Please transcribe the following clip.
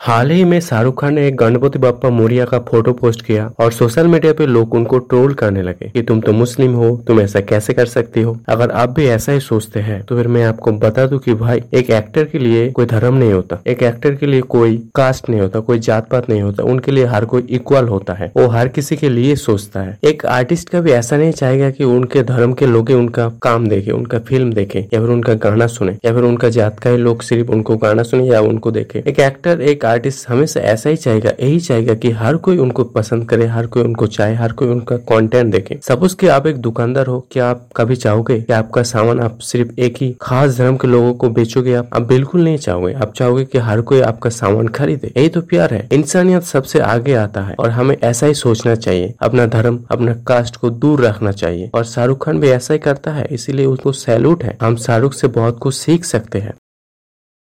हाल ही में शाहरुख खान ने एक गणपति बप्पा मोरिया का फ़ोटो पोस्ट किया और सोशल मीडिया पे लोग उनको ट्रोल करने लगे कि तुम तो मुस्लिम हो, तुम ऐसा कैसे कर सकती हो? अगर आप भी ऐसा ही सोचते हैं तो फिर मैं आपको बता दूँ कि भाई, एक एक्टर के लिए कोई धर्म नहीं होता। एक एक्टर के लिए कोई कास्ट नहीं होता, कोई जात पात नहीं होता। उनके लिए हर कोई इक्वल होता है। वो हर किसी के लिए सोचता है। एक आर्टिस्ट का भी ऐसा नहीं चाहेगा की उनके धर्म के लोग उनका काम देखे, उनका फ़िल्म देखे, या फिर उनका गाना सुने, या फिर उनका जात का ही लोग सिर्फ़ उनको गाना सुने या उनको देखे। एक एक्टर एक आर्टिस्ट हमेशा ऐसा ही चाहेगा, यही चाहेगा कि हर कोई उनको पसंद करे, हर कोई उनको चाहे, हर कोई उनका कंटेंट देखे। सपोज़ कि आप एक दुकानदार हो, क्या आप कभी चाहोगे कि आपका सामान आप सिर्फ़ एक ही खास धर्म के लोगों को बेचोगे? आप आप बिल्कुल नहीं चाहोगे। आप चाहोगे कि हर कोई आपका सामान खरीदे। यही तो प्यार है। इंसानियत सबसे आगे आता है और हमें ऐसा ही सोचना चाहिए। अपना धर्म, अपना कास्ट को दूर रखना चाहिए। और शाहरुख खान भी ऐसा ही करता है, इसीलिए उसको सैल्यूट है। हम शाहरुख से बहुत कुछ सीख सकते हैं।